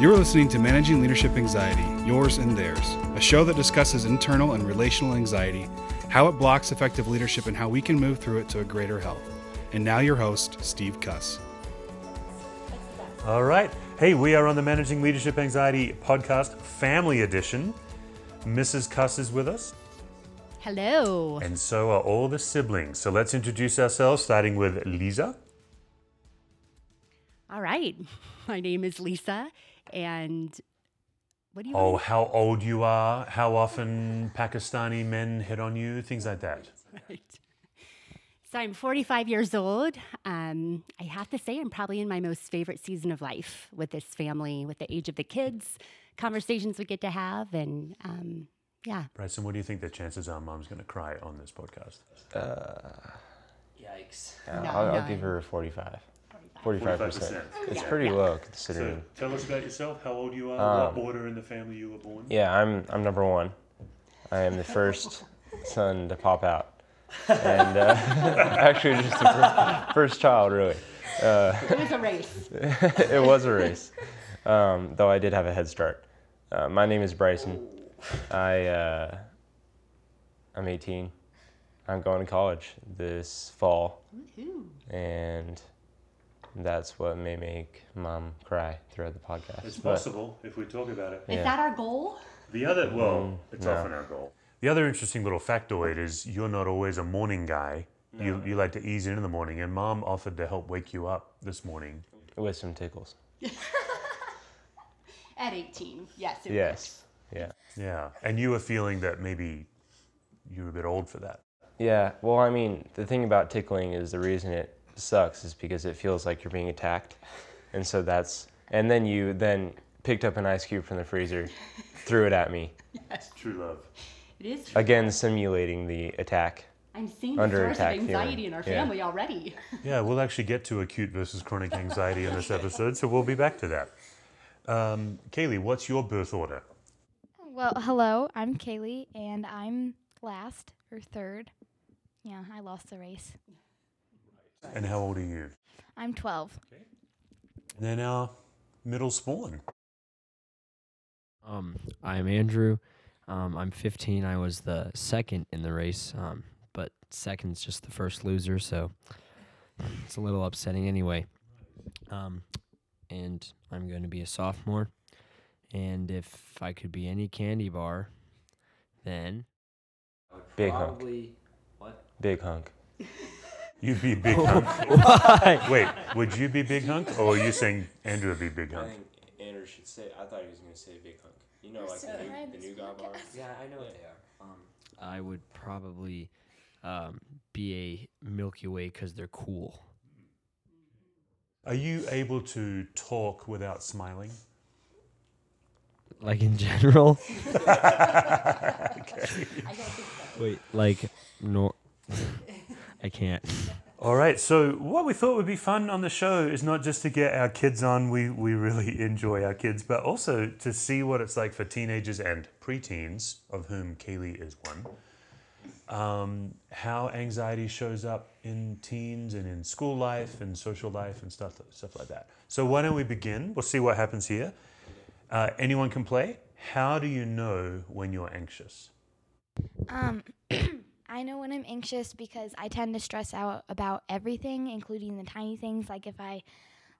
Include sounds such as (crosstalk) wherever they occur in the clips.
You're listening to Managing Leadership Anxiety, Yours and Theirs, a show that discusses internal and relational anxiety, how it blocks effective leadership, and how we can move through it to a greater health. And now, your host, Steve Cuss. All right. Hey, we are on the Managing Leadership Anxiety podcast, Family Edition. Mrs. Cuss is with us, Hello. and so are all the siblings. So let's introduce ourselves, starting with Lisa. All right. (laughs) My name is Lisa, and what do you Oh, want? how old you are, how often Pakistani men hit on you, things like that. Right. So I'm 45 years old. Um, I have to say, I'm probably in my most favorite season of life with this family, with the age of the kids, conversations we get to have, and um, yeah. Bryson, what do you think the chances are mom's going to cry on this podcast? Yikes. Yeah, No, I'll, I'll give her a 45. 45%. 45%. It's Yeah. pretty Yeah. low So considering. tell us about yourself, how old you are, Um, what order in the family you were born. Yeah, I'm I'm number one. I am the first (laughs) son to pop out, and uh, (laughs) actually just the fir- first child, really. Uh, It was a race. (laughs) it was a race, um, though I did have a head start. Uh, my name is Bryson. I uh, I'm 18. I'm going to college this fall, and that's what may make mom cry throughout the podcast. It's But- possible if we talk about it. Is Yeah. that our goal? The other, well, Mm, it's no. often our goal. The other interesting little factoid is you're not always a morning guy. You, you like to ease in in the morning, and mom offered to help wake you up this morning. with some tickles. (laughs) At 18, yes. It Yes. Yeah. Yeah. And you were feeling that maybe you were a bit old for that. Yeah. Well, I mean, the thing about tickling is the reason it sucks is because it feels like you're being attacked, and so that's. And then you then picked up an ice cube from the freezer, threw it at me, It's True love. It is. again simulating the attack. I'm seeing the under source of attack anxiety feeling. in our Yeah. family already. (laughs) Yeah, we'll actually get to acute versus chronic anxiety in this episode, so we'll be back to that. Um, Kaylee, what's your birth order? Well, hello, I'm Kaylee, and I'm last or third. Yeah, I lost the race. And how old are you? I'm 12. And then our middle spawn. Um, I'm Andrew. Um, I'm 15. I was the second in the race, um, but second's just the first loser, so it's a little upsetting anyway. Um, and I'm going to be a sophomore. And if I could be any candy bar, then Big hunk. what? Big hunk. (laughs) You'd be big (laughs) hunk. Why? Wait, would you be big hunk, or are you saying Andrew would be big hunk? I think Andrew should say. I thought he was gonna say big hunk. You know, like the new- the new guy bar. Yeah, I know what they are. Um, I would probably um, be a Milky Way because they're cool. Are you able to talk without smiling? Like in general. (laughs) Wait, like no, (laughs) I can't. All right. So what we thought would be fun on the show is not just to get our kids on. We we really (laughs) enjoy our kids, but also to see what it's like for teenagers and preteens, of whom Kaylee is one. Um, how anxiety shows up in teens and in school life and social life and stuff stuff like that. So why don't we begin? We'll see what happens here. Uh, anyone can play. How do you know when you're anxious? Um, (clears throat) I know when I'm anxious because I tend to stress out about everything, including the tiny things. Like if I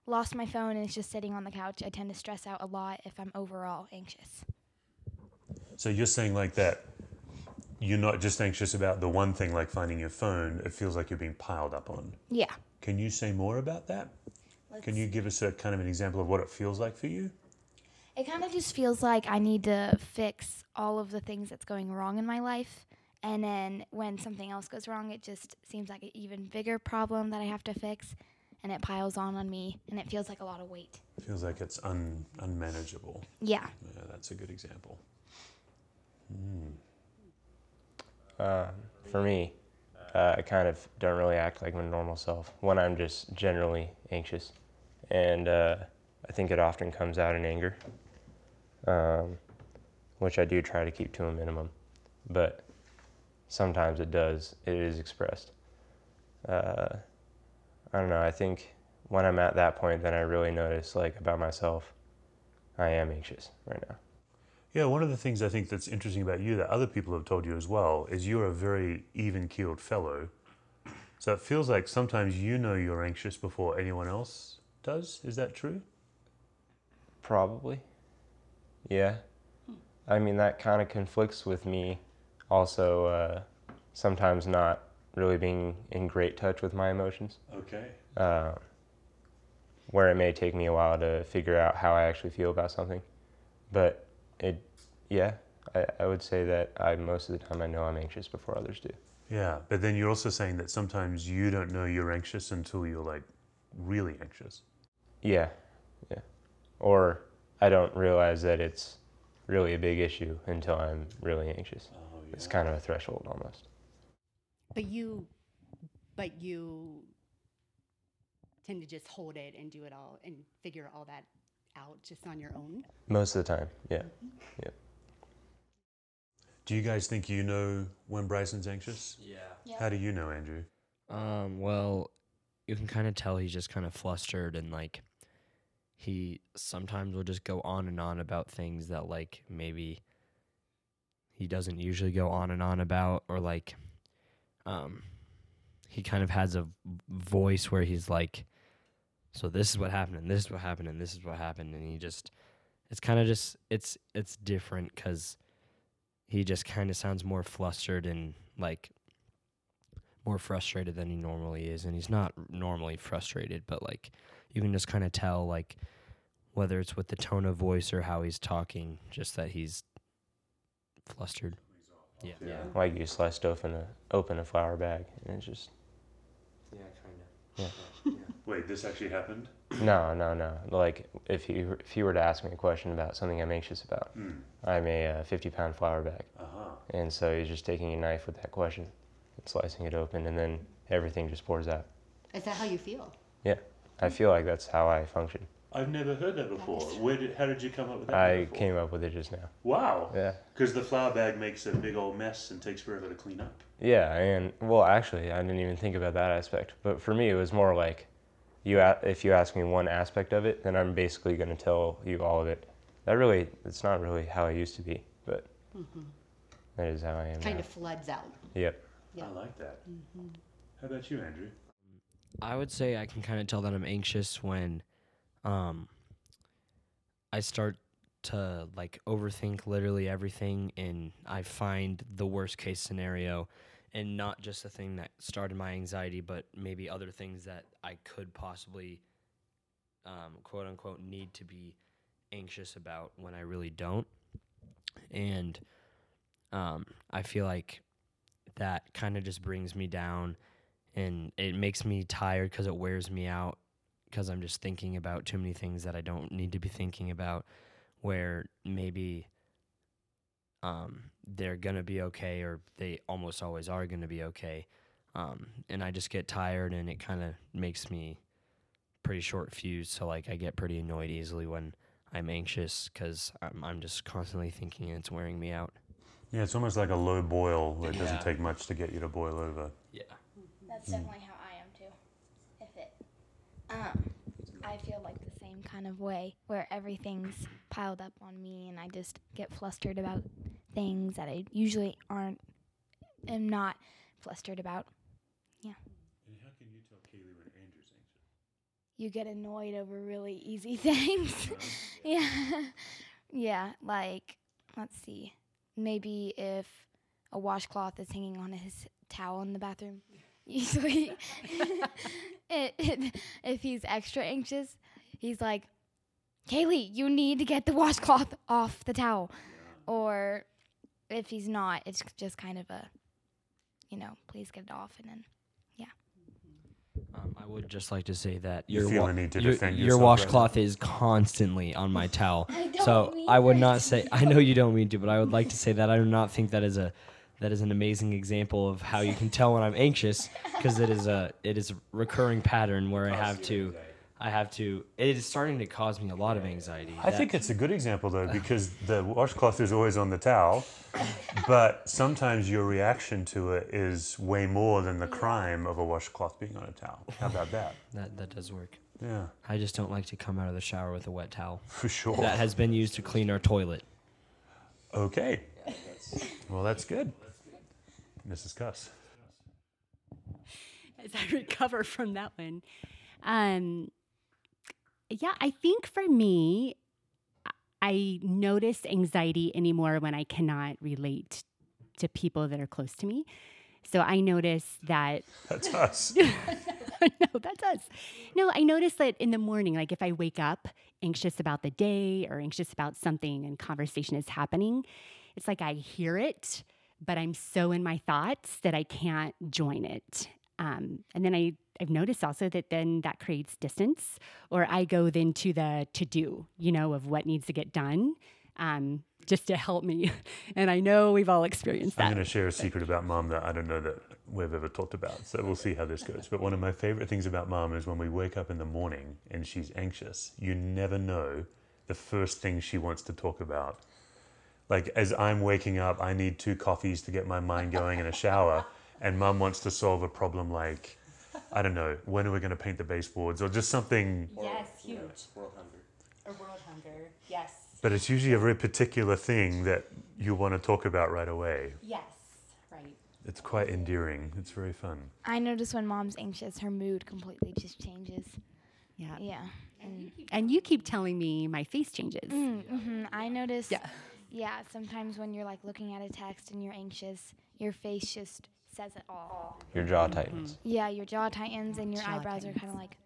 lost my phone and it's just sitting on the couch, I tend to stress out a lot if I'm overall anxious. So you're saying like that you're not just anxious about the one thing like finding your phone, it feels like you're being piled up on. Yeah. Can you say more about that? Can you give us a kind of an example of what it feels like for you? It kind of just feels like I need to fix all of the things that's going wrong in my life. And then when something else goes wrong, it just seems like an even bigger problem that I have to fix. And it piles on on me, and it feels like a lot of weight. It feels like it's un, unmanageable. Yeah. Yeah, that's a good example. Uh, for me, uh, I kind of don't really act like my normal self when I'm just generally anxious, and uh, I think it often comes out in anger, um, which I do try to keep to a minimum, but sometimes it does. It is expressed. Uh, I don't know. I think when I'm at that point, then I really notice like about myself. I am anxious right now. Yeah, one of the things I think that's interesting about you that other people have told you as well is you're a very even keeled fellow. So it feels like sometimes you know you're anxious before anyone else does. Is that true? Probably. Yeah. I mean, that kind of conflicts with me also uh, sometimes not really being in great touch with my emotions, Okay. uh, where it may take me a while to figure out how I actually feel about something. But it, yeah, I, I would say that I most of the time I know I'm anxious before others do. Yeah, but then you're also saying that sometimes you don't know you're anxious until you're like really anxious. Yeah, yeah. Or I don't realize that it's really a big issue until I'm really anxious. It's kind of a threshold almost. But you, but you tend to just hold it and do it all and figure all that out just on your own. Most of the time, yeah. Yeah. Do you guys think you know when Bryson's anxious? Yeah. How do you know, Andrew? Um, well, you can kind of tell he's just kind of flustered and like he sometimes will just go on and on about things that like maybe he doesn't usually go on and on about or like um he kind of has a voice where he's like so this is what happened and this is what happened and this is what happened and he just it's kind of just it's it's different cuz he just kind of sounds more flustered and like more frustrated than he normally is and he's not normally frustrated but like you can just kind of tell like whether it's with the tone of voice or how he's talking just that he's flustered yeah Yeah. Like you sliced open a open a flour bag, and it's just yeah kind of. Yeah. yeah. Wait, this actually happened? no, no, no. Like if you if you were to ask me a question about something I'm anxious about, Mm. I'm a uh, 50 pound flour bag, Uh-huh. and so you're just taking a knife with that question, and slicing it open, and then everything just pours out. Is that how you feel? Yeah, I feel like that's how I function. I've never heard that before. Where did, how did you come up with that? I metaphor? came up with it just now. Wow. Yeah. Because the flour bag makes a big old mess and takes forever to clean up. Yeah, and well, actually, I didn't even think about that aspect. But for me, it was more like, you if you ask me one aspect of it, then I'm basically going to tell you all of it. That really, it's not really how I used to be, but mm-hmm. that is how I am. Kind now. of floods out. Yep. Yeah. I like that. Mm-hmm. How about you, Andrew? I would say I can kind of tell that I'm anxious when um I start to like overthink literally everything and I find the worst case scenario and not just the thing that started my anxiety but maybe other things that I could possibly um, quote unquote need to be anxious about when I really don't. And um, I feel like that kind of just brings me down and it makes me tired because it wears me out because I'm just thinking about too many things that I don't need to be thinking about where maybe um, they're gonna be okay or they almost always are gonna be okay um, and I just get tired and it kind of makes me pretty short fused so like I get pretty annoyed easily when I'm anxious because I'm, I'm just constantly thinking and it's wearing me out Yeah, it's almost like a low boil it Yeah. doesn't take much to get you to boil over. yeah That's definitely how I am too. If it, um, I feel like the same kind of way where everything's piled up on me and I just get flustered about things that I usually aren't, am not flustered about. Yeah. And how can you tell Kaylee when Andrew's anxious? You get annoyed over really easy (laughs) things. (laughs) yeah. Yeah, like, let's see. Maybe if a washcloth is hanging on his towel in the bathroom, usually it, it, if he's extra anxious, he's like, Kaylee, you need to get the washcloth off the towel. Or if he's not, it's just kind of a, you know, please get it off. And then, yeah. Um, I would just like to say that You your feel wa- the need to your, defend your yourself right washcloth is constantly on my towel. (laughs) I don't so mean I would it not say I know you don't mean to, but I would like to say that I do not think that is a that is an amazing example of how you can tell when I'm anxious because it is a it is a recurring pattern where I have to I have to it is starting to cause me a lot of anxiety. I That- think it's a good example though because the washcloth is always on the towel, but sometimes your reaction to it is way more than the crime of a washcloth being on a towel. How about that? (laughs) that that does work. Yeah, I just don't like to come out of the shower with a wet towel for sure. that has been used to clean our toilet. Okay. Well, that's good. Mrs. Cuss. as I (laughs) recover from that one. Um, yeah, I think for me, I- I notice anxiety anymore when I cannot relate to people that are close to me. So I notice that That's us. (laughs) no, that's us. No, I notice that in the morning, like if I wake up anxious about the day or anxious about something and conversation is happening, it's like I hear it, but I'm so in my thoughts that I can't join it. Um, and then I, I've noticed also that then that creates distance, or I go then to the to do, you know, of what needs to get done um, just to help me. (laughs) And I know we've all experienced that. I'm going to share a secret about mom that I don't know that we've ever talked about. So we'll see how this goes. But one of my favorite things about mom is when we wake up in the morning and she's anxious, you never know the first thing she wants to talk about. Like as I'm waking up, I need two coffees to get my mind (laughs) going in a shower, and mum wants to solve a problem like, I don't know, when are we going to paint the baseboards or just something. Yes, huge. Or world hunger. Yes. But it's usually a very particular thing that you want to talk about right away. Yes. Right. It's quite endearing. It's very fun. I notice when mom's anxious, her mood completely just changes. Yeah. Yeah. And And you keep telling me my face changes. hmm I notice. Yeah. Yeah. Sometimes when you're like looking at a text and you're anxious, your face just says it all. Your jaw tightens. Mm. Yeah, your jaw tightens and your Jaw eyebrows are kind of like.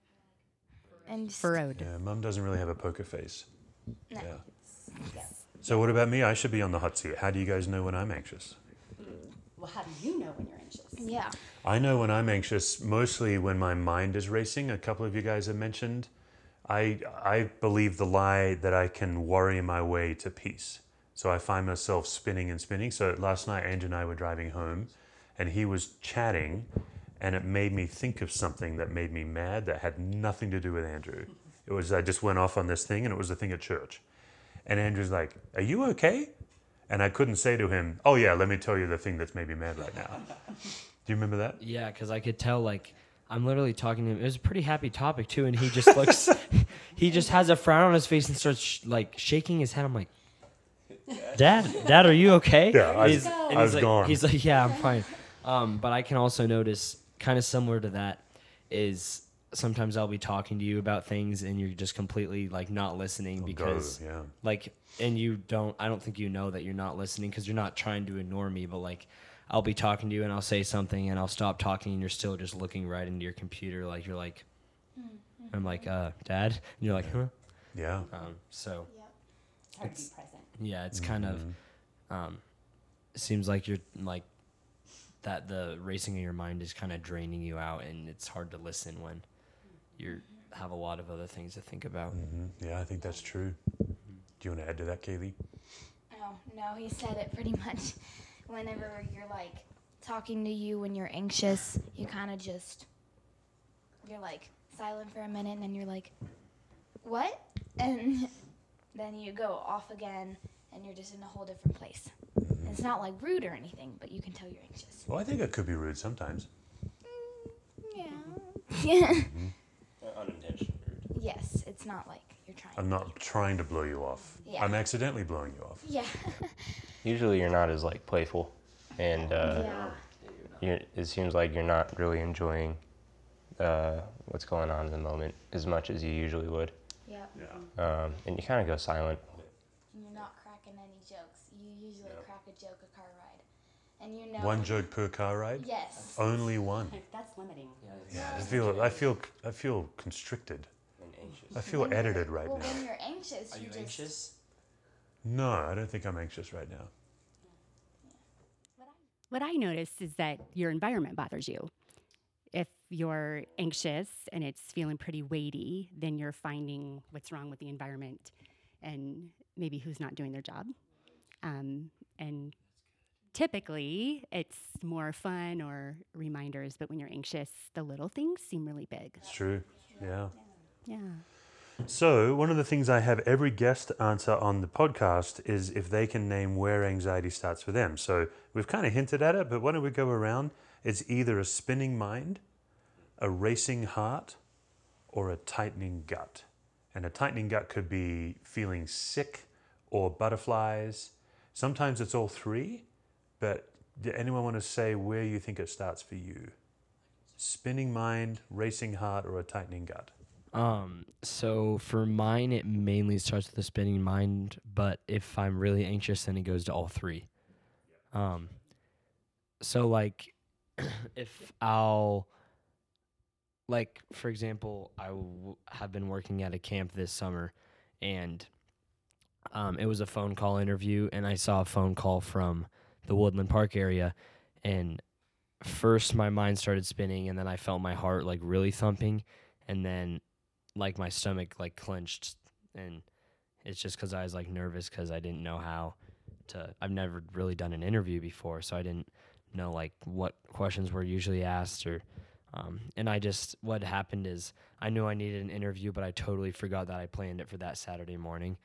And just, Furrowed. Yeah, mum doesn't really have a poker face. No. Yeah. So what about me? I should be on the hot seat. How do you guys know when I'm anxious? Well, how do you know when you're anxious? Yeah. I know when I'm anxious mostly when my mind is racing. A couple of you guys have mentioned. I I believe the lie that I can worry my way to peace. So I find myself spinning and spinning. So last night Andrew and I were driving home and he was chatting and it made me think of something that made me mad that had nothing to do with Andrew. It was I just went off on this thing and it was a thing at church. And Andrew's like, "Are you okay?" And I couldn't say to him, "Oh yeah, let me tell you the thing that's made me mad right now." Do you remember that? Yeah, because I could tell like I'm literally talking to him. It was a pretty happy topic too, and he just looks, (laughs) (laughs) he just has a frown on his face and starts sh- like shaking his head. I'm like, (laughs) Dad, Dad, are you okay? Yeah, I, and he's I was like, gone he's like yeah i'm fine. Um, but I can also notice, kind of similar to that, is sometimes I'll be talking to you about things and you're just completely like not listening Go, because yeah. like and you don't i don't think you know that you're not listening because you're not trying to ignore me but like i'll be talking to you and i'll say something and i'll stop talking and you're still just looking right into your computer like you're like i'm like uh dad and you're like huh Yeah. um, so It's hard to be present. yeah it's kind of um seems like you're like that the racing in your mind is kind of draining you out and it's hard to listen when you have a lot of other things to think about hmm Yeah, I think that's true. Do you want to add to that, Kaylee? No, no, he said it pretty (laughs) much. Whenever you're like talking to you when you're anxious, you kind of just you're like silent for a minute and then you're like, "What?" And then you go off again and you're just in a whole different place. And it's not like rude or anything, but you can tell you're anxious. Well, I think it could be rude sometimes. Yeah. Yeah. (laughs) Unintentionally rude. yes, it's not like you're trying. I'm not trying to blow you off. Yeah. I'm accidentally blowing you off. yeah. (laughs) Usually you're not as like playful, and uh, yeah. you're, it seems like you're not really enjoying uh, what's going on in the moment as much as you usually would, Yep. Yeah. um, and you kind of go silent. You're not cracking any jokes. You crack a joke a car ride, and you know. One joke per car ride. Yes. Only one. (laughs) That's limiting. Yeah. I feel. I feel. I feel constricted. I feel When edited right well, now. when you're anxious, you, just. No, I don't think I'm anxious right now. What I notice is that your environment bothers you. If you're anxious and it's feeling pretty weighty, then you're finding what's wrong with the environment and maybe who's not doing their job. Um, and typically it's more fun or reminders, but when you're anxious, the little things seem really big. It's true. Yeah. Yeah. So, one of the things I have every guest answer on the podcast is if they can name where anxiety starts for them. So, we've kind of hinted at it, but why don't we go around? It's either a spinning mind, a racing heart, or a tightening gut. And a tightening gut could be feeling sick or butterflies. Sometimes it's all three, but do anyone want to say where you think it starts for you? Spinning mind, racing heart, or a tightening gut? Um, so for mine, it mainly starts with a spinning mind, but if I'm really anxious, then it goes to all three. Um, so like, (clears throat) if I'll, like for example, I w- have been working at a camp this summer, and um, it was a phone call interview, and I saw a phone call from the Woodland Park area, and first my mind started spinning, and then I felt my heart like really thumping, and then like my stomach like clenched and it's just because i was like nervous because i didn't know how to i've never really done an interview before so i didn't know like what questions were usually asked or um, and i just what happened is i knew i needed an interview but i totally forgot that i planned it for that saturday morning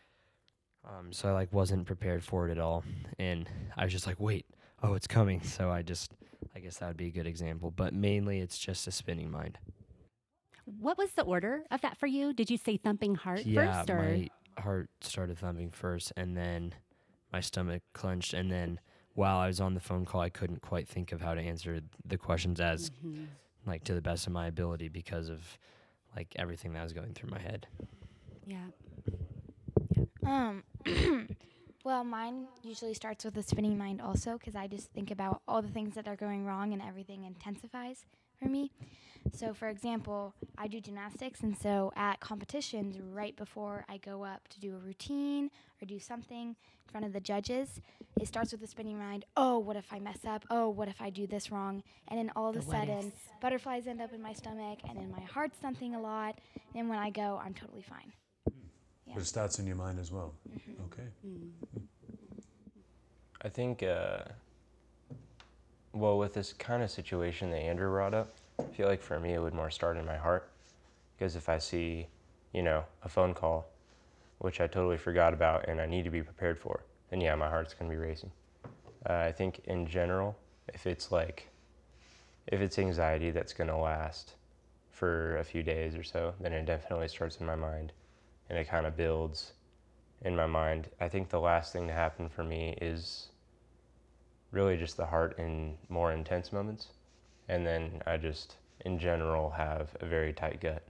um, so i like wasn't prepared for it at all and i was just like wait oh it's coming so i just i guess that would be a good example but mainly it's just a spinning mind What was the order of that for you? Did you say thumping heart yeah, first, or my heart started thumping first, and then my stomach clenched, and then while I was on the phone call, I couldn't quite think of how to answer the questions as Mhm. like to the best of my ability because of like everything that was going through my head. yeah, Um, well, mine usually starts with a spinning mind also because I just think about all the things that are going wrong and everything intensifies for me. So, for example, I do gymnastics, and so at competitions, right before I go up to do a routine or do something in front of the judges, it starts with a spinning mind. Oh, what if I mess up? Oh, what if I do this wrong? And then all of The a sudden, butterflies end up in my stomach, and then my heart's thumping a lot. And when I go, I'm totally fine. Yeah. But it starts in your mind as well. Okay. I think, uh, well, with this kind of situation that Andrew brought up, I feel like for me it would more start in my heart. Because if I see, you know, a phone call, which I totally forgot about and I need to be prepared for, then yeah, my heart's going to be racing. Uh, I think in general, if it's like, if it's anxiety that's going to last for a few days or so, then it definitely starts in my mind and it kind of builds in my mind. I think the last thing to happen for me is really just the heart in more intense moments. And then I just, in general, have a very tight gut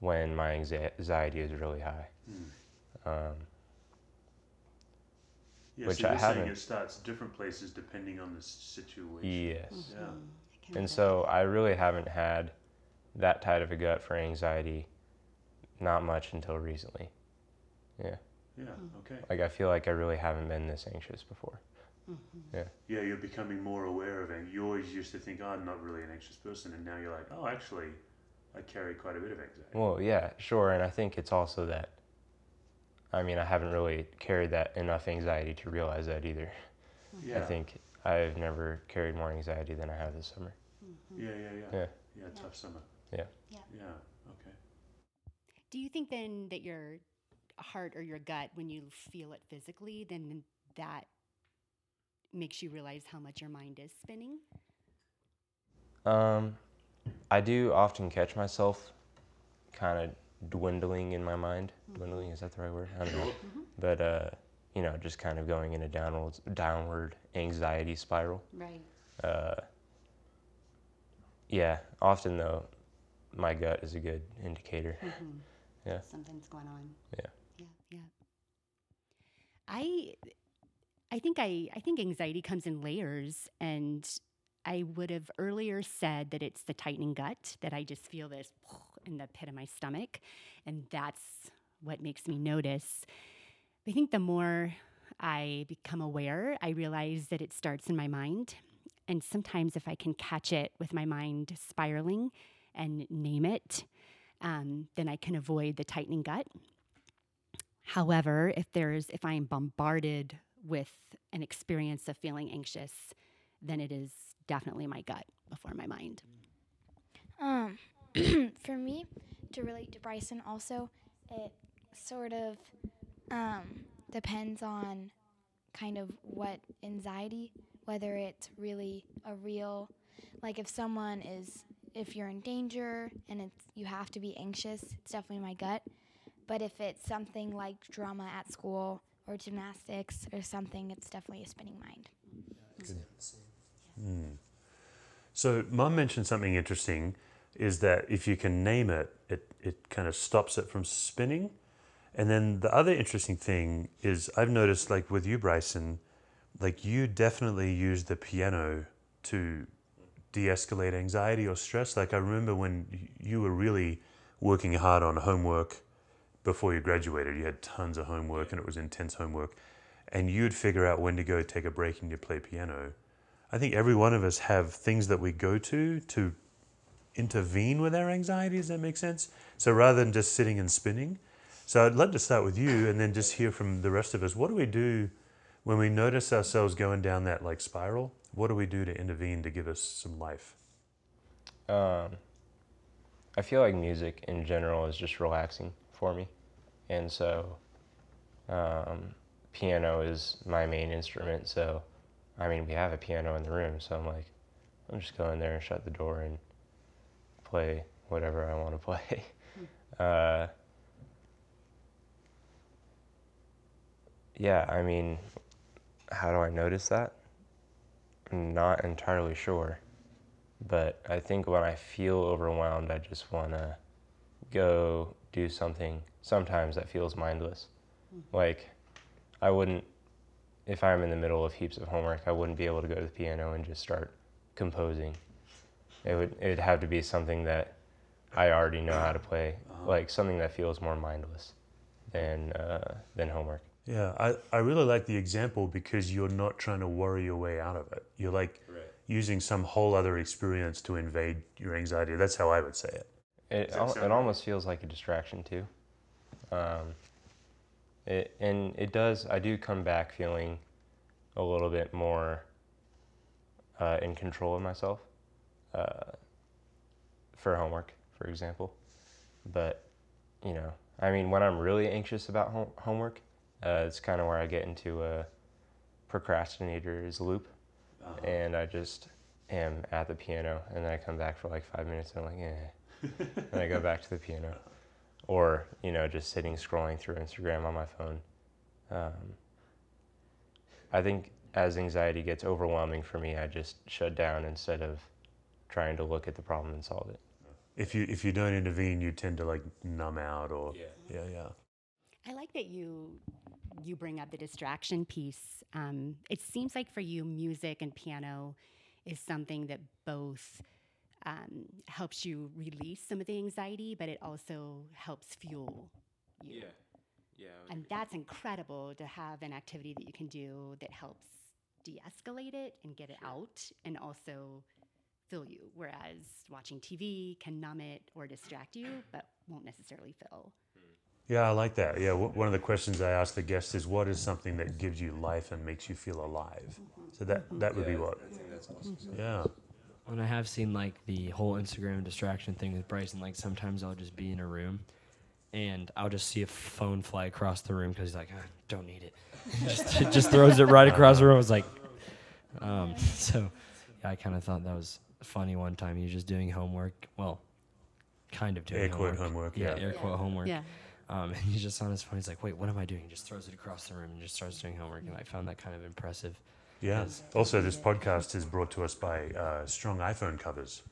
when my anxiety is really high. Um, Yeah, Which so I you're saying haven't. it starts different places depending on the situation. yes. Yeah. I can And so I really haven't had that tight of a gut for anxiety, not much until recently. Yeah. Yeah. Hmm. Okay. Like I feel like I really haven't been this anxious before. Mhm. Yeah, you're becoming more aware of it. You always used to think, oh, I'm not really an anxious person, and now you're like, oh, actually, I carry quite a bit of anxiety. Well, yeah, sure. And I think it's also that, I mean, I haven't really carried that enough anxiety to realize that either. Hmm. yeah. I think I've never carried more anxiety than I have this summer. Mm-hmm. Yeah, yeah, yeah. Yeah. Yeah, tough summer. Yeah. Yeah. Yeah. Do you think then that your heart or your gut, when you feel it physically, then that makes you realize how much your mind is spinning? Um, I do often catch myself kind of dwindling in my mind. Dwindling, is that the right word? I don't know. But, uh, you know, just kind of going in a downward, downward anxiety spiral. Right. Uh, yeah, often though, my gut is a good indicator. Mhm. Yeah. Something's going on. Yeah. Yeah, yeah. I I think I I think anxiety comes in layers and I would have earlier said that it's the tightening gut that I just feel this (sniffs) in the pit of my stomach and that's what makes me notice. I think the more I become aware, I realize that it starts in my mind. And sometimes if I can catch it with my mind spiraling and name it, um, then I can avoid the tightening gut. However, if there's if I am bombarded with an experience of feeling anxious, then it is definitely my gut before my mind. Um, (clears throat) for me, to relate to Bryson, also, it sort of um, depends on kind of what anxiety, whether it's really a real, like if someone is if you're in danger and it's you have to be anxious, it's definitely my gut. But if it's something like drama at school or gymnastics or something, it's definitely a spinning mind. Hmm. So, Mum mentioned something interesting is that if you can name it, it, it kind of stops it from spinning. And then the other interesting thing is I've noticed, like with you, Bryson, like you definitely use the piano to de escalate anxiety or stress. Like I remember when you were really working hard on homework before you graduated, you had tons of homework and it was intense homework. And you'd figure out when to go take a break and you play piano. I think every one of us have things that we go to to intervene with our anxiety. Does that make sense? So rather than just sitting and spinning, so I'd love to start with you and then just hear from the rest of us. What do we do when we notice ourselves going down that like spiral? What do we do to intervene to give us some life? Um, I feel like music in general is just relaxing for me, and so um, piano is my main instrument. So, I mean, we have a piano in the room, so I'm like, I'm just going there and shut the door and play whatever I want to (laughs) play. uh, yeah, I mean, how do I notice that? I'm not entirely sure. But I think when I feel overwhelmed, I just want to go do something sometimes that feels mindless. Like, I wouldn't, if I'm in the middle of heaps of homework, I wouldn't be able to go to the piano and just start composing. It would, it would have to be something that I already know how to play, like something that feels more mindless than, uh, than homework. Yeah, I, I really like the example because you're not trying to worry your way out of it. You're like using some whole other experience to invade your anxiety. That's how I would say it. It, al- it almost feels like a distraction too. Um, it, and it does, I do come back feeling a little bit more uh, in control of myself uh, for homework, for example. But, you know, I mean, when I'm really anxious about home- homework, uh, it's kind of where I get into a procrastinator's loop. And I just am at the piano, and then I come back for like five minutes, and I'm like, eh (laughs) and I go back to the piano, or you know, just sitting scrolling through Instagram on my phone. Um, I think as anxiety gets overwhelming for me, I just shut down instead of trying to look at the problem and solve it. If you if you don't intervene, you tend to like numb out or yeah yeah yeah. I like that you you bring up the distraction piece. Um, it seems like for you, music and piano is something that both um, helps you release some of the anxiety, but it also helps fuel you. yeah. Yeah. And that's incredible to have an activity that you can do that helps de-escalate it and get it out, and also fill you. Whereas watching TV can numb it or distract you, but won't necessarily fill. Yeah, I like that. Yeah, w- one of the questions I ask the guests is, "What is something that gives you life and makes you feel alive?" So that that would be what. Yeah. When I have seen like the whole Instagram distraction thing with Bryson, like sometimes I'll just be in a room and I'll just see a phone fly across the room because he's like, "Ah, don't need it. (laughs) just, (laughs) just throws it right across the room. I was like, um, (laughs) so yeah, I kind of thought that was funny one time. He was just doing homework. Well, kind of doing Air quote homework. homework, Yeah, yeah. air quote homework. Yeah. Um, (laughs) and he's just on his phone. He's like, wait, what am I doing? He just throws it across the room and just starts doing homework. And I found that kind of impressive. Yeah. Yes. Also, this podcast is brought to us by uh, strong iPhone covers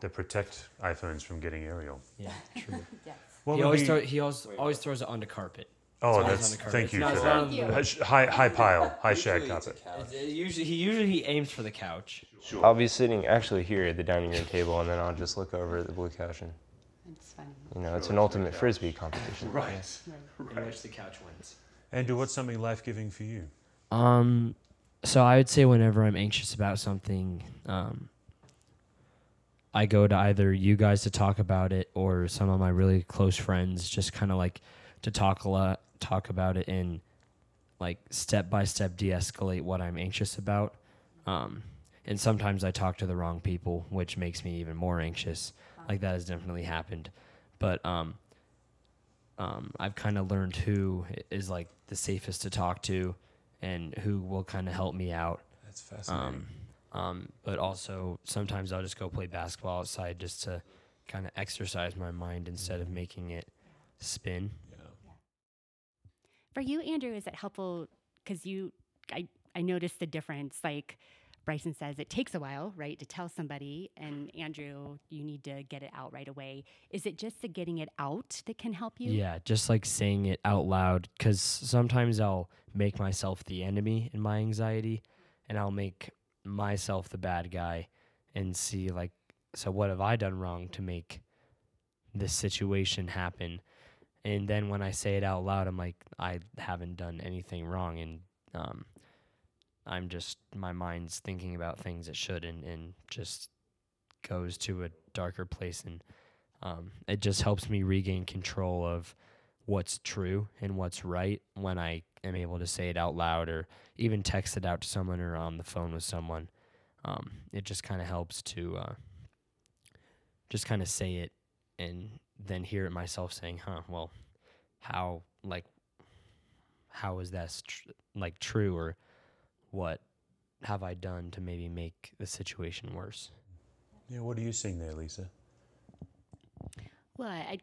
that protect iPhones from getting aerial. Yeah, true. (laughs) What he always, be- throw, he always, always throws it onde carpet. oh, always that's on the carpet. thank you for it's that. not on the- High, high high (laughs) pile, high shag carpet. Usually, he usually he aims for the couch. Sure. I'll be sitting actually here at the dining room table, and then I'll just look over at the blue couch, and It's funny. you know, it's an ultimate frisbee competition. (laughs) Right. In which the couch wins. Andrew, what's something life giving for you? Um, so I would say whenever I'm anxious about something, um, I go to either you guys to talk about it or some of my really close friends, just kind of like to talk a lot, talk about it and like step by step de-escalate what I'm anxious about. Um, and sometimes I talk to the wrong people, which makes me even more anxious. Like that has definitely happened, but um, um, I've kind of learned who is like the safest to talk to and who will kind of help me out. That's fascinating. Um, Um, but also sometimes I'll just go play basketball outside just to kind of exercise my mind instead of making it spin. Yeah. For you, Andrew, is it helpful because you, I, I noticed the difference. Like Bryson says, it takes a while, right, to tell somebody, and Andrew, you need to get it out right away. Is it just the getting it out that can help you? Yeah, just like saying it out loud because sometimes I'll make myself the enemy in my anxiety and I'll make myself the bad guy and see, like, so what have I done wrong to make this situation happen? And then when I say it out loud, I'm like, I haven't done anything wrong. And um, I'm just, my mind's thinking about things it should and, and just goes to a darker place. And um, it just helps me regain control of what's true and what's right when I am able to say it out loud or even text it out to someone or on the phone with someone. Um, it just kind of helps to uh, just kind of say it and then hear it myself saying, "Huh, well, how like how is that like true or what have I done to maybe make the situation worse?" Yeah, what are you seeing there, Lisa? Well, I,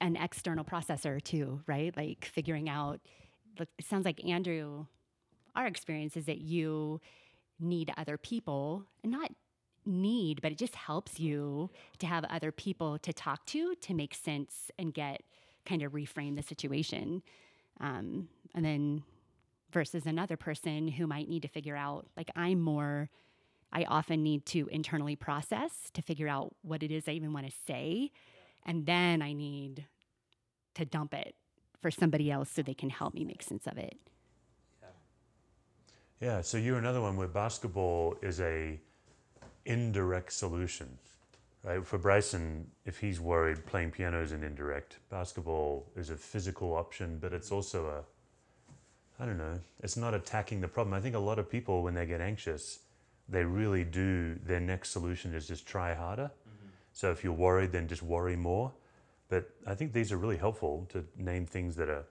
an external processor too, right? Like figuring out. Look, it sounds like Andrew. Our experience is that you need other people, and not need, but it just helps you to have other people to talk to to make sense and get kind of reframe the situation. Um, and then versus another person who might need to figure out, like, I'm more, I often need to internally process to figure out what it is I even want to say. And then I need to dump it for somebody else so they can help me make sense of it. Yeah, Yeah. so you're another one where basketball is a indirect solution, right? For Bryson, if he's worried, playing piano is an indirect. Basketball is a physical option, but it's also a, I don't know, it's not attacking the problem. I think a lot of people, when they get anxious, they really do, their next solution is just try harder. Mm-hmm. So if you're worried, then just worry more. But I think these are really helpful to name things that are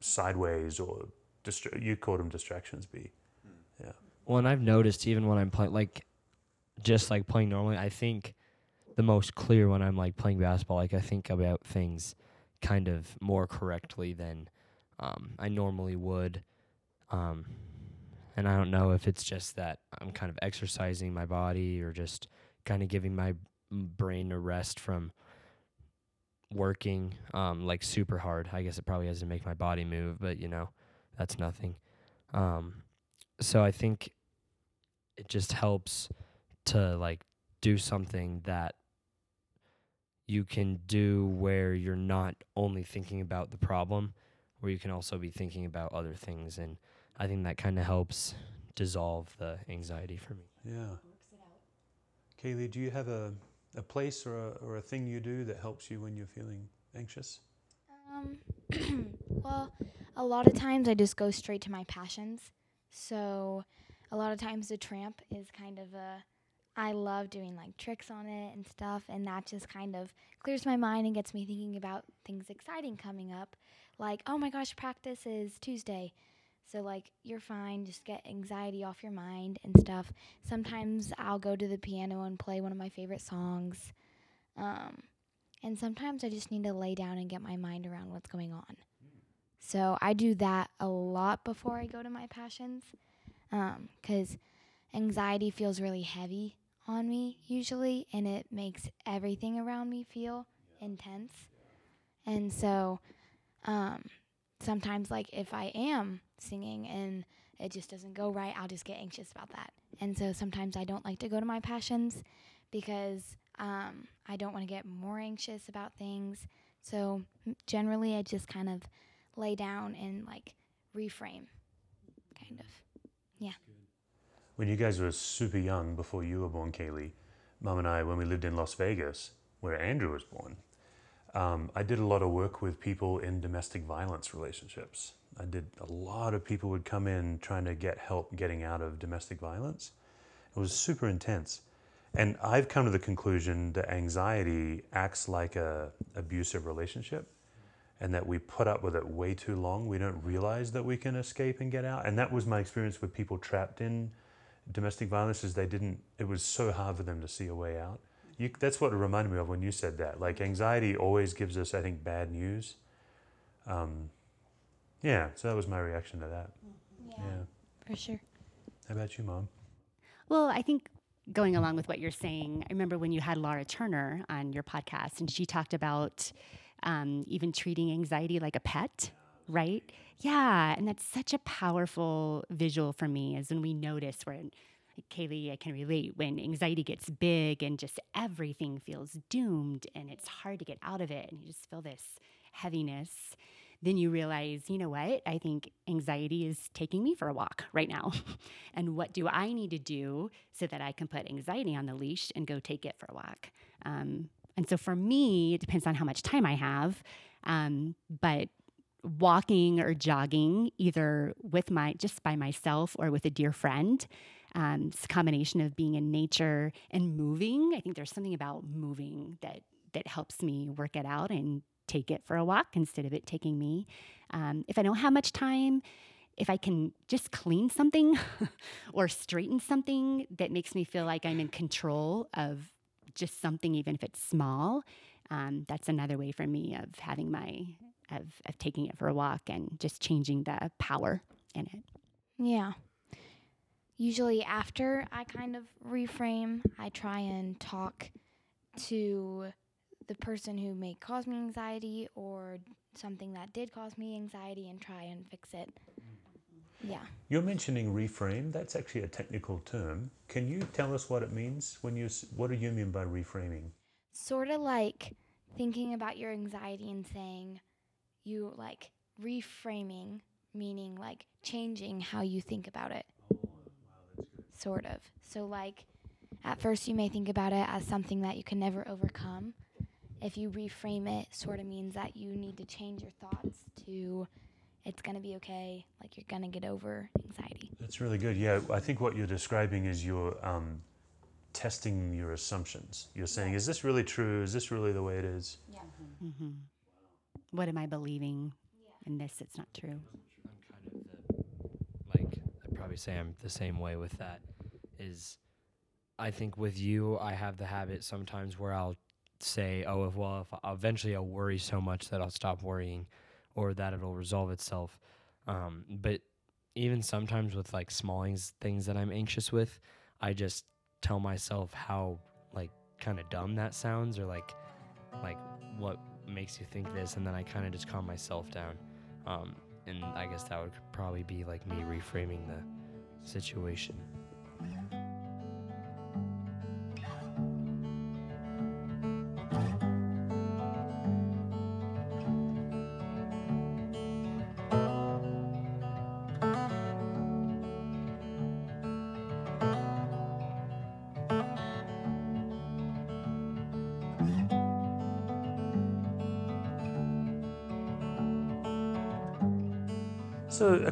sideways or distra- you called them distractions, B. Hmm. Yeah. Well, and I've noticed even when I'm playing, like, just like playing normally, I think the most clear when I'm like playing basketball, like I think about things kind of more correctly than um, I normally would. Um, and I don't know if it's just that I'm kind of exercising my body or just kind of giving my brain a rest from working um, like super hard. I guess it probably has to make my body move, but you know, that's nothing. Um, so I think it just helps to like do something that you can do where you're not only thinking about the problem, where you can also be thinking about other things. And I think that kind of helps dissolve the anxiety for me. Yeah. Kaylee, do you have a, a place or a, or a thing you do that helps you when you're feeling anxious? Um, (clears throat) well, a lot of times I just go straight to my passions. So, a lot of times the tramp is kind of a. I love doing like tricks on it and stuff, and that just kind of clears my mind and gets me thinking about things exciting coming up. Like, oh my gosh, practice is Tuesday. So, like, you're fine, just get anxiety off your mind and stuff. Sometimes I'll go to the piano and play one of my favorite songs. Um, and sometimes I just need to lay down and get my mind around what's going on. So I do that a lot before I go to my passions because anxiety feels really heavy on me usually, and it makes everything around me feel intense. And so um, sometimes, like, if I am singing and it just doesn't go right, I'll just get anxious about that. And so sometimes I don't like to go to my passions because um, I don't want to get more anxious about things. So generally, I just kind of lay down and like reframe, kind of. Yeah. When you guys were super young, before you were born, Kaylee, Mum and I, when we lived in Las Vegas, where Andrew was born, um, I did a lot of work with people in domestic violence relationships. I did a lot of people would come in trying to get help getting out of domestic violence. It was super intense. And I've come to the conclusion that anxiety acts like a abusive relationship and that we put up with it way too long. We don't realize that we can escape and get out. And that was my experience with people trapped in domestic violence is they didn't. It was so hard for them to see a way out. You, that's what it reminded me of when you said that. Like anxiety always gives us, I think, bad news. Um, yeah, so that was my reaction to that. Yeah, Yeah. for sure. How about you, mom? Well, I think going along with what you're saying, I remember when you had Laura Turner on your podcast, and she talked about um, even treating anxiety like a pet, right? Yeah, and that's such a powerful visual for me is when we notice when Kaylee, I can relate when anxiety gets big and just everything feels doomed and it's hard to get out of it, and you just feel this heaviness. Then you realize, you know what? I think anxiety is taking me for a walk right now. (laughs) and what do I need to do so that I can put anxiety on the leash and go take it for a walk? Um, and so for me, it depends on how much time I have. Um, but walking or jogging, either with my just by myself or with a dear friend, um, it's a combination of being in nature and moving. I think there's something about moving that that helps me work it out and take it for a walk instead of it taking me. Um, if I don't have much time, if I can just clean something (laughs) or straighten something that makes me feel like I'm in control of just something, even if it's small, um, that's another way for me of having my of, of taking it for a walk and just changing the power in it. Yeah. Usually, after I kind of reframe, I try and talk to the person who may cause me anxiety or something that did cause me anxiety and try and fix it. Yeah. You're mentioning reframe. That's actually a technical term. Can you tell us what it means when you? What do you mean by reframing? Sort of like thinking about your anxiety and saying, you like reframing, meaning like changing how you think about it. Sort of. So, like, at first you may think about it as something that you can never overcome. If you reframe it, sort of means that you need to change your thoughts to it's going to be okay, like you're going to get over anxiety. That's really good. Yeah, I think what you're describing is you're um, testing your assumptions. You're saying, is this really true? Is this really the way it is? Mm-hmm. What am I believing in this? It's not true. I'm kind of the like I'd probably say I'm the same way with that. Is I think with you, I have the habit sometimes where I'll say, "Oh, if well, if eventually I'll worry so much that I'll stop worrying, or that it'll resolve itself." Um, but even sometimes with like small things, that I'm anxious with, I just tell myself how like kind of dumb that sounds, or like like what makes you think this, and then I kind of just calm myself down. Um, and I guess that would probably be like me reframing the situation. So,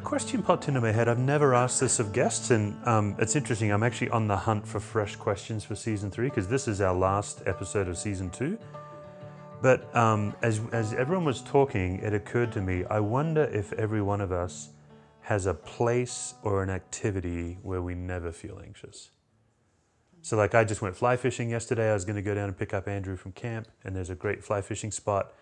question popped into my head. I've never asked this of guests, and um, it's interesting. I'm actually on the hunt for fresh questions for season three because this is our last episode of season two. But um, as, as everyone was talking, it occurred to me I wonder if every one of us has a place or an activity where we never feel anxious. So, like, I just went fly fishing yesterday. I was going to go down and pick up Andrew from camp, and there's a great fly fishing spot.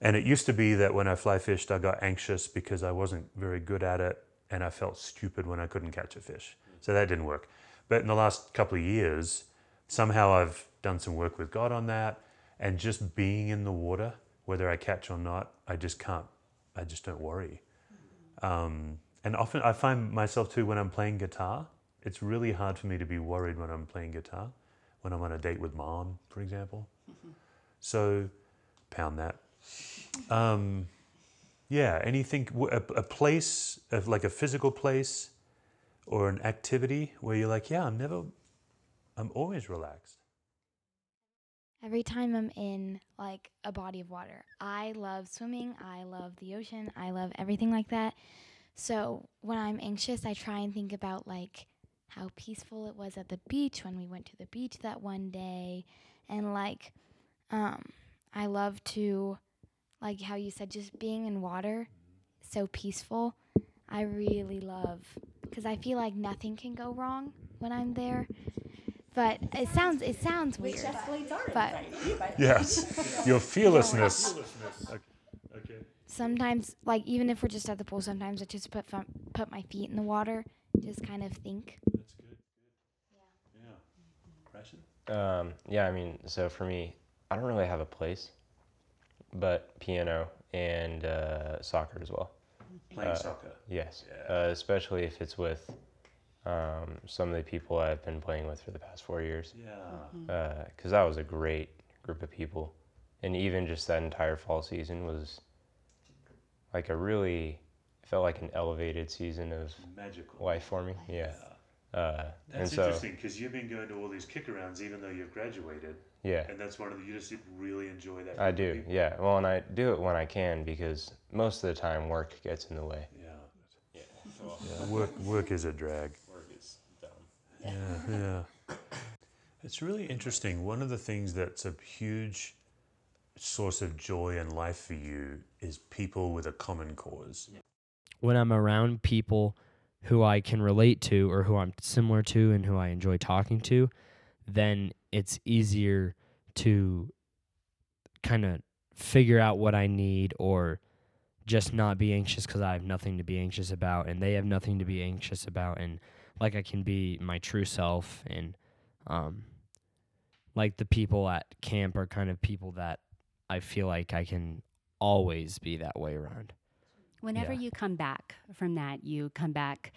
And it used to be that when I fly fished, I got anxious because I wasn't very good at it and I felt stupid when I couldn't catch a fish. So that didn't work. But in the last couple of years, somehow I've done some work with God on that. And just being in the water, whether I catch or not, I just can't, I just don't worry. Um, and often I find myself too when I'm playing guitar, it's really hard for me to be worried when I'm playing guitar, when I'm on a date with mom, for example. (laughs) So pound that. Um, yeah, anything, A place, of like a physical place or an activity where you're like, yeah, I'm never, I'm always relaxed. Every time I'm in like a body of water, I love swimming, I love the ocean, I love everything like that. So when I'm anxious, I try and think about like how peaceful it was at the beach when we went to the beach that one day. And like, um, I love to, like how you said, just being in water, so peaceful. I really love, because I feel like nothing can go wrong. when I'm there. But it sounds it sounds weird. But (laughs) Yes. Your fearlessness. Okay. sometimes, like even if we're just at the pool, sometimes I just put fu- put my feet in the water, just kind of think. That's good. Yeah. Grayson? Um, yeah, I mean, so for me, I don't really have a place, but piano and uh, soccer as well. Playing Uh, soccer. Yes, Yeah. uh, especially if it's with um, some of the people I've been playing with for the past four years. Yeah. Because that was a great group of people, and even just that entire fall season was like a really felt like an elevated season of Magical. life for me. Yeah, uh, and That's so interesting because you've been going to all these kick arounds even though you've graduated, yeah. and that's one of the you just really enjoy that. I do, people. yeah. Well, and I do it when I can because most of the time work gets in the way. Yeah. Yeah. Yeah. Work work is a drag. Work is dumb. Yeah, yeah. It's really interesting. One of the things that's a huge source of joy and life for you is people with a common cause. when I'm around people who I can relate to or who I'm similar to and who I enjoy talking to, then it's easier to kind of figure out what I need or just not be anxious because I have nothing to be anxious about and they have nothing to be anxious about and like I can be my true self and um like the people at camp are kind of people that I feel like I can always be that way around. Whenever Yeah. you come back from that, you come back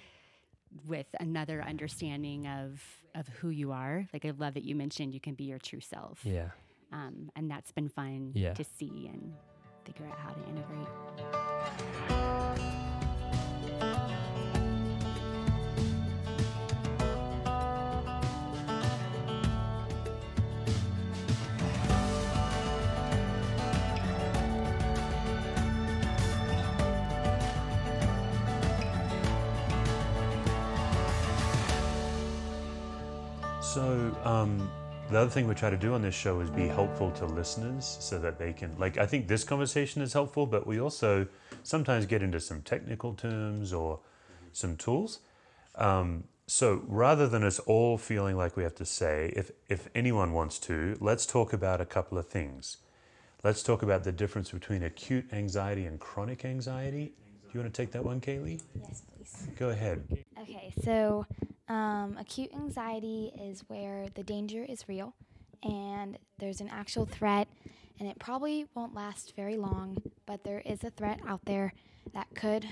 with another understanding of of who you are. Like I love that you mentioned you can be your true self. Yeah. Um, and that's been fun Yeah. to see and figure out how to integrate. So, um, the other thing we try to do on this show is be helpful to listeners so that they can, like, I think this conversation is helpful, but we also sometimes get into some technical terms or some tools. Um, so, rather than us all feeling like we have to say, if, if anyone wants to, let's talk about a couple of things. Let's talk about the difference between acute anxiety and chronic anxiety. Do you want to take that one, Kaylee? Yes, please. Go ahead. Okay, so um, acute anxiety is where the danger is real and there's an actual threat, and it probably won't last very long, but there is a threat out there that could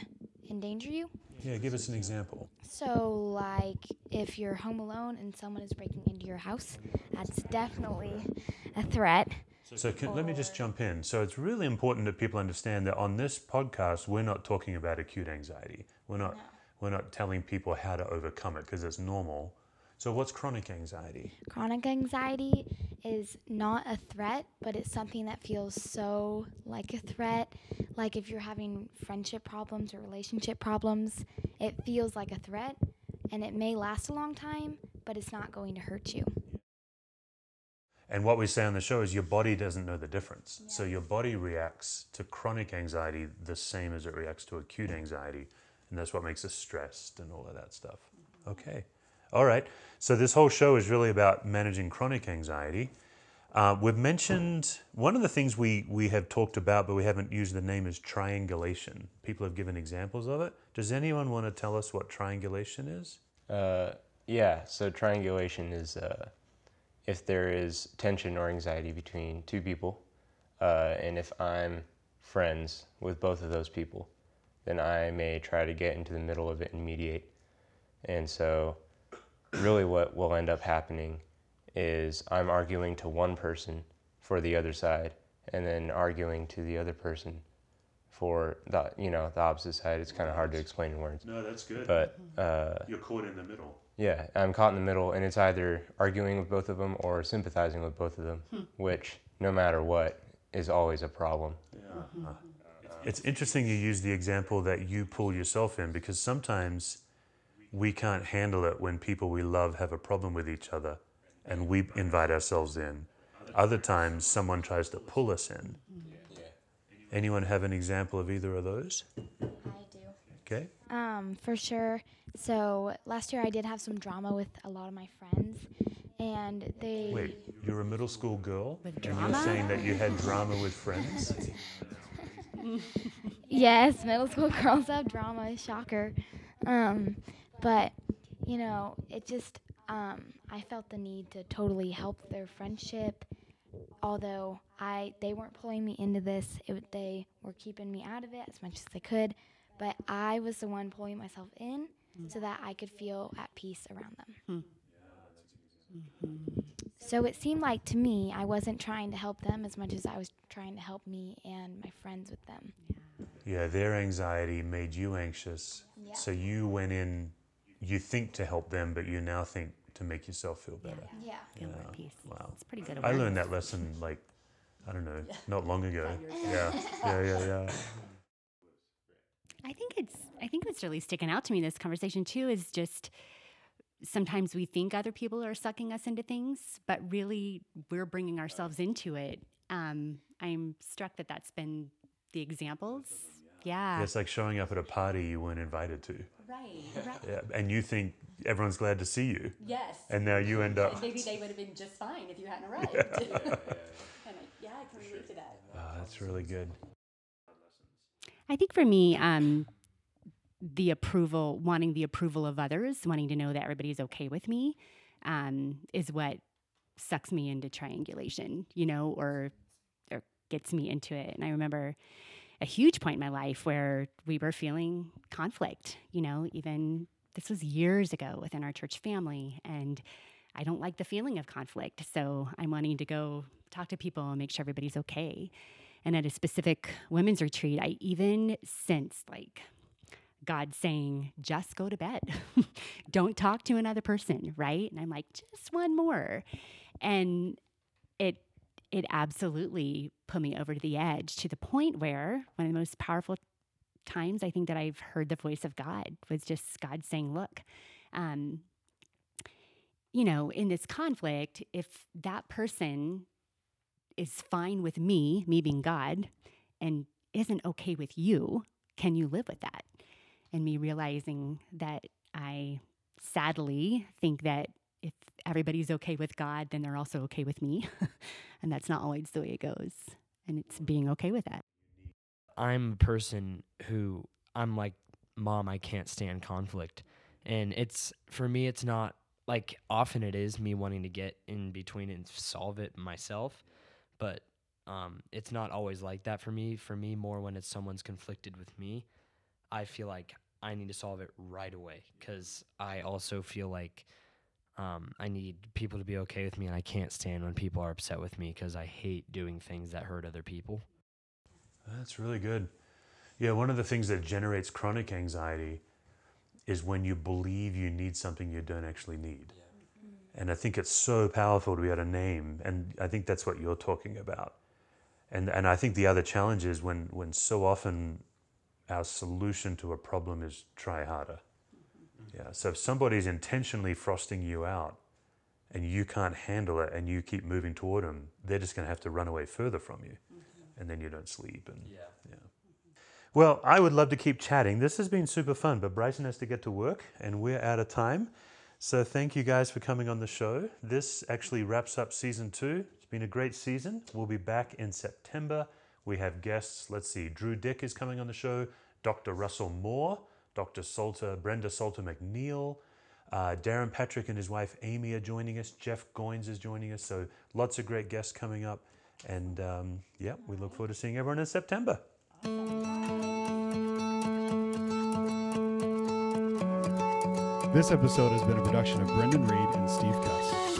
endanger you. Yeah, give us an example. So, like if you're home alone and someone is breaking into your house, that's definitely a threat. So can, let me just jump in. So it's really important that people understand that on this podcast, we're not talking about acute anxiety. We're not. We're not telling people how to overcome it because it's normal. So what's chronic anxiety? Chronic anxiety is not a threat, but it's something that feels so like a threat. Like if you're having friendship problems or relationship problems, it feels like a threat and it may last a long time, but it's not going to hurt you. And what we say on the show is your body doesn't know the difference. So your body reacts to chronic anxiety the same as it reacts to acute anxiety. And that's what makes us stressed and all of that stuff. Okay. All right. So this whole show is really about managing chronic anxiety. Uh, we've mentioned one of the things we, we have talked about, but we haven't used the name is triangulation. People have given examples of it. Does anyone want to tell us what triangulation is? Uh, yeah, so triangulation is uh, if there is tension or anxiety between two people, uh, and if I'm friends with both of those people, then I may try to get into the middle of it and mediate. And so, really, what will end up happening is I'm arguing to one person for the other side, and then arguing to the other person for the you know the opposite side. It's kind of hard to explain in words, No, that's good. but. Uh, You're caught in the middle. yeah, I'm caught in the middle, and it's either arguing with both of them or sympathizing with both of them, which, no matter what, is always a problem. Yeah. Uh, It's interesting you use the example that you pull yourself in because sometimes we can't handle it when people we love have a problem with each other and we invite ourselves in. Other times someone tries to pull us in. Anyone have an example of either of those? I do. Okay. Um, for sure, So last year I did have some drama with a lot of my friends, and they. Wait, you're a middle school girl, With and you're saying that you had drama with friends? (laughs) Yes, middle school (laughs) girls have drama. Shocker. Um, but you know, it just um, I felt the need to totally help their friendship. Although I they weren't pulling me into this, it, they were keeping me out of it as much as they could. But I was the one pulling myself in so that I could feel at peace around them. Mm-hmm. So it seemed like to me I wasn't trying to help them as much as I was trying to help me and my friends with them. Yeah, their anxiety made you anxious. Yeah. So you went in, you think to help them, but you now think to make yourself feel better. Yeah. Feel Yeah. at peace. Wow. It's pretty good. I learned that lesson like, I don't know, not long ago. Yeah, (laughs) yeah, yeah, yeah. I think it's I think what's really sticking out to me in this conversation too is just sometimes we think other people are sucking us into things, but really we're bringing ourselves into it. Um, I'm struck that that's been the examples. Yeah. It's like showing up at a party you weren't invited to. Right. Right. Yeah, and you think everyone's glad to see you. Yes. And now you end up. (laughs) maybe they would have been just fine if you hadn't arrived. (laughs) (laughs) and I, yeah, I can relate to that. Oh, that's really good. I think for me, um, the approval, wanting the approval of others, wanting to know that everybody's okay with me, um, is what sucks me into triangulation, you know, or or gets me into it. And I remember a huge point in my life where we were feeling conflict, you know, even this was years ago within our church family. And I don't like the feeling of conflict. So I'm wanting to go talk to people and make sure everybody's okay. And at a specific women's retreat, I even sensed like God saying, just go to bed. (laughs) Don't talk to another person, right? And I'm like, just one more. And it it absolutely put me over to the edge to the point where one of the most powerful times I think that I've heard the voice of God was just God saying, look, um, you know, in this conflict, if that person is fine with me, me being God, and isn't okay with you, can you live with that? And me realizing that I sadly think that if everybody's okay with God, then they're also okay with me. (laughs) and that's not always the way it goes. And it's being okay with that. I'm a person who I'm like, mom, I can't stand conflict. And it's for me, it's not like often it is me wanting to get in between and solve it myself, but um, it's not always like that for me. For me, more when it's someone's conflicted with me, I feel like I need to solve it right away because I also feel like um, I need people to be okay with me, and I can't stand when people are upset with me because I hate doing things that hurt other people. That's really good. Yeah, one of the things that generates chronic anxiety is when you believe you need something you don't actually need. And I think it's so powerful to be able to name, and I think that's what you're talking about. And and I think the other challenge is when when so often our solution to a problem is try harder. Yeah. So if somebody's intentionally frosting you out and you can't handle it and you keep moving toward them, they're just going to have to run away further from you. And then you don't sleep and Yeah. yeah. Well, I would love to keep chatting. This has been super fun, but Bryson has to get to work and we're out of time. So thank you guys for coming on the show. This actually wraps up season two. It's been a great season. We'll be back in September. We have guests. Let's see, Drew Dyck is coming on the show, Dr. Russell Moore, Dr. Salter, Brenda Salter McNeil, uh, Darrin Patrick and his wife Amy are joining us. Jeff Goins is joining us. So lots of great guests coming up. And um, yeah, we look forward to seeing everyone in September. This episode has been a production of Brendan Reed and Steve Cuss.